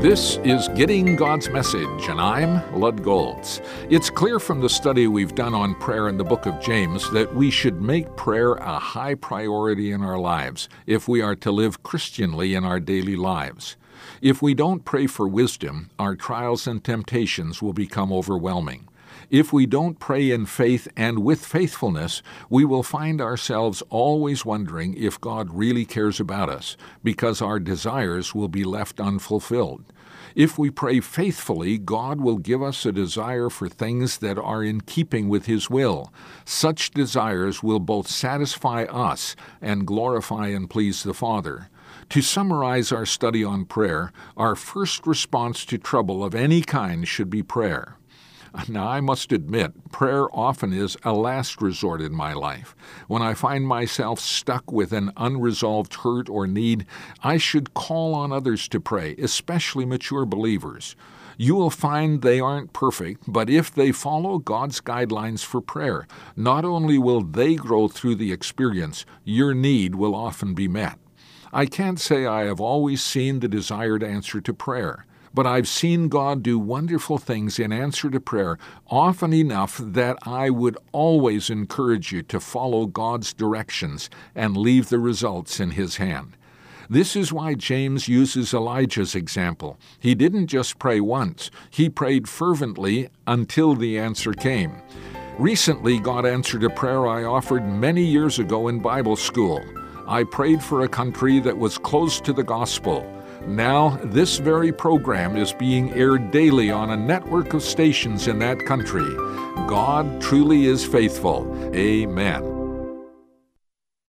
This is Getting God's Message, and I'm Lud Golz. It's clear from the study we've done on prayer in the book of James that we should make prayer a high priority in our lives if we are to live Christianly in our daily lives. If we don't pray for wisdom, our trials and temptations will become overwhelming. If we don't pray in faith and with faithfulness, we will find ourselves always wondering if God really cares about us, because our desires will be left unfulfilled. If we pray faithfully, God will give us a desire for things that are in keeping with His will. Such desires will both satisfy us and glorify and please the Father. To summarize our study on prayer, our first response to trouble of any kind should be prayer. Now, I must admit, prayer often is a last resort in my life. When I find myself stuck with an unresolved hurt or need, I should call on others to pray, especially mature believers. You will find they aren't perfect, but if they follow God's guidelines for prayer, not only will they grow through the experience, your need will often be met. I can't say I have always seen the desired answer to prayer. But I've seen God do wonderful things in answer to prayer often enough that I would always encourage you to follow God's directions and leave the results in His hand. This is why James uses Elijah's example. He didn't just pray once, he prayed fervently until the answer came. Recently, God answered a prayer I offered many years ago in Bible school. I prayed for a country that was close to the gospel. Now, this very program is being aired daily on a network of stations in that country. God truly is faithful. Amen.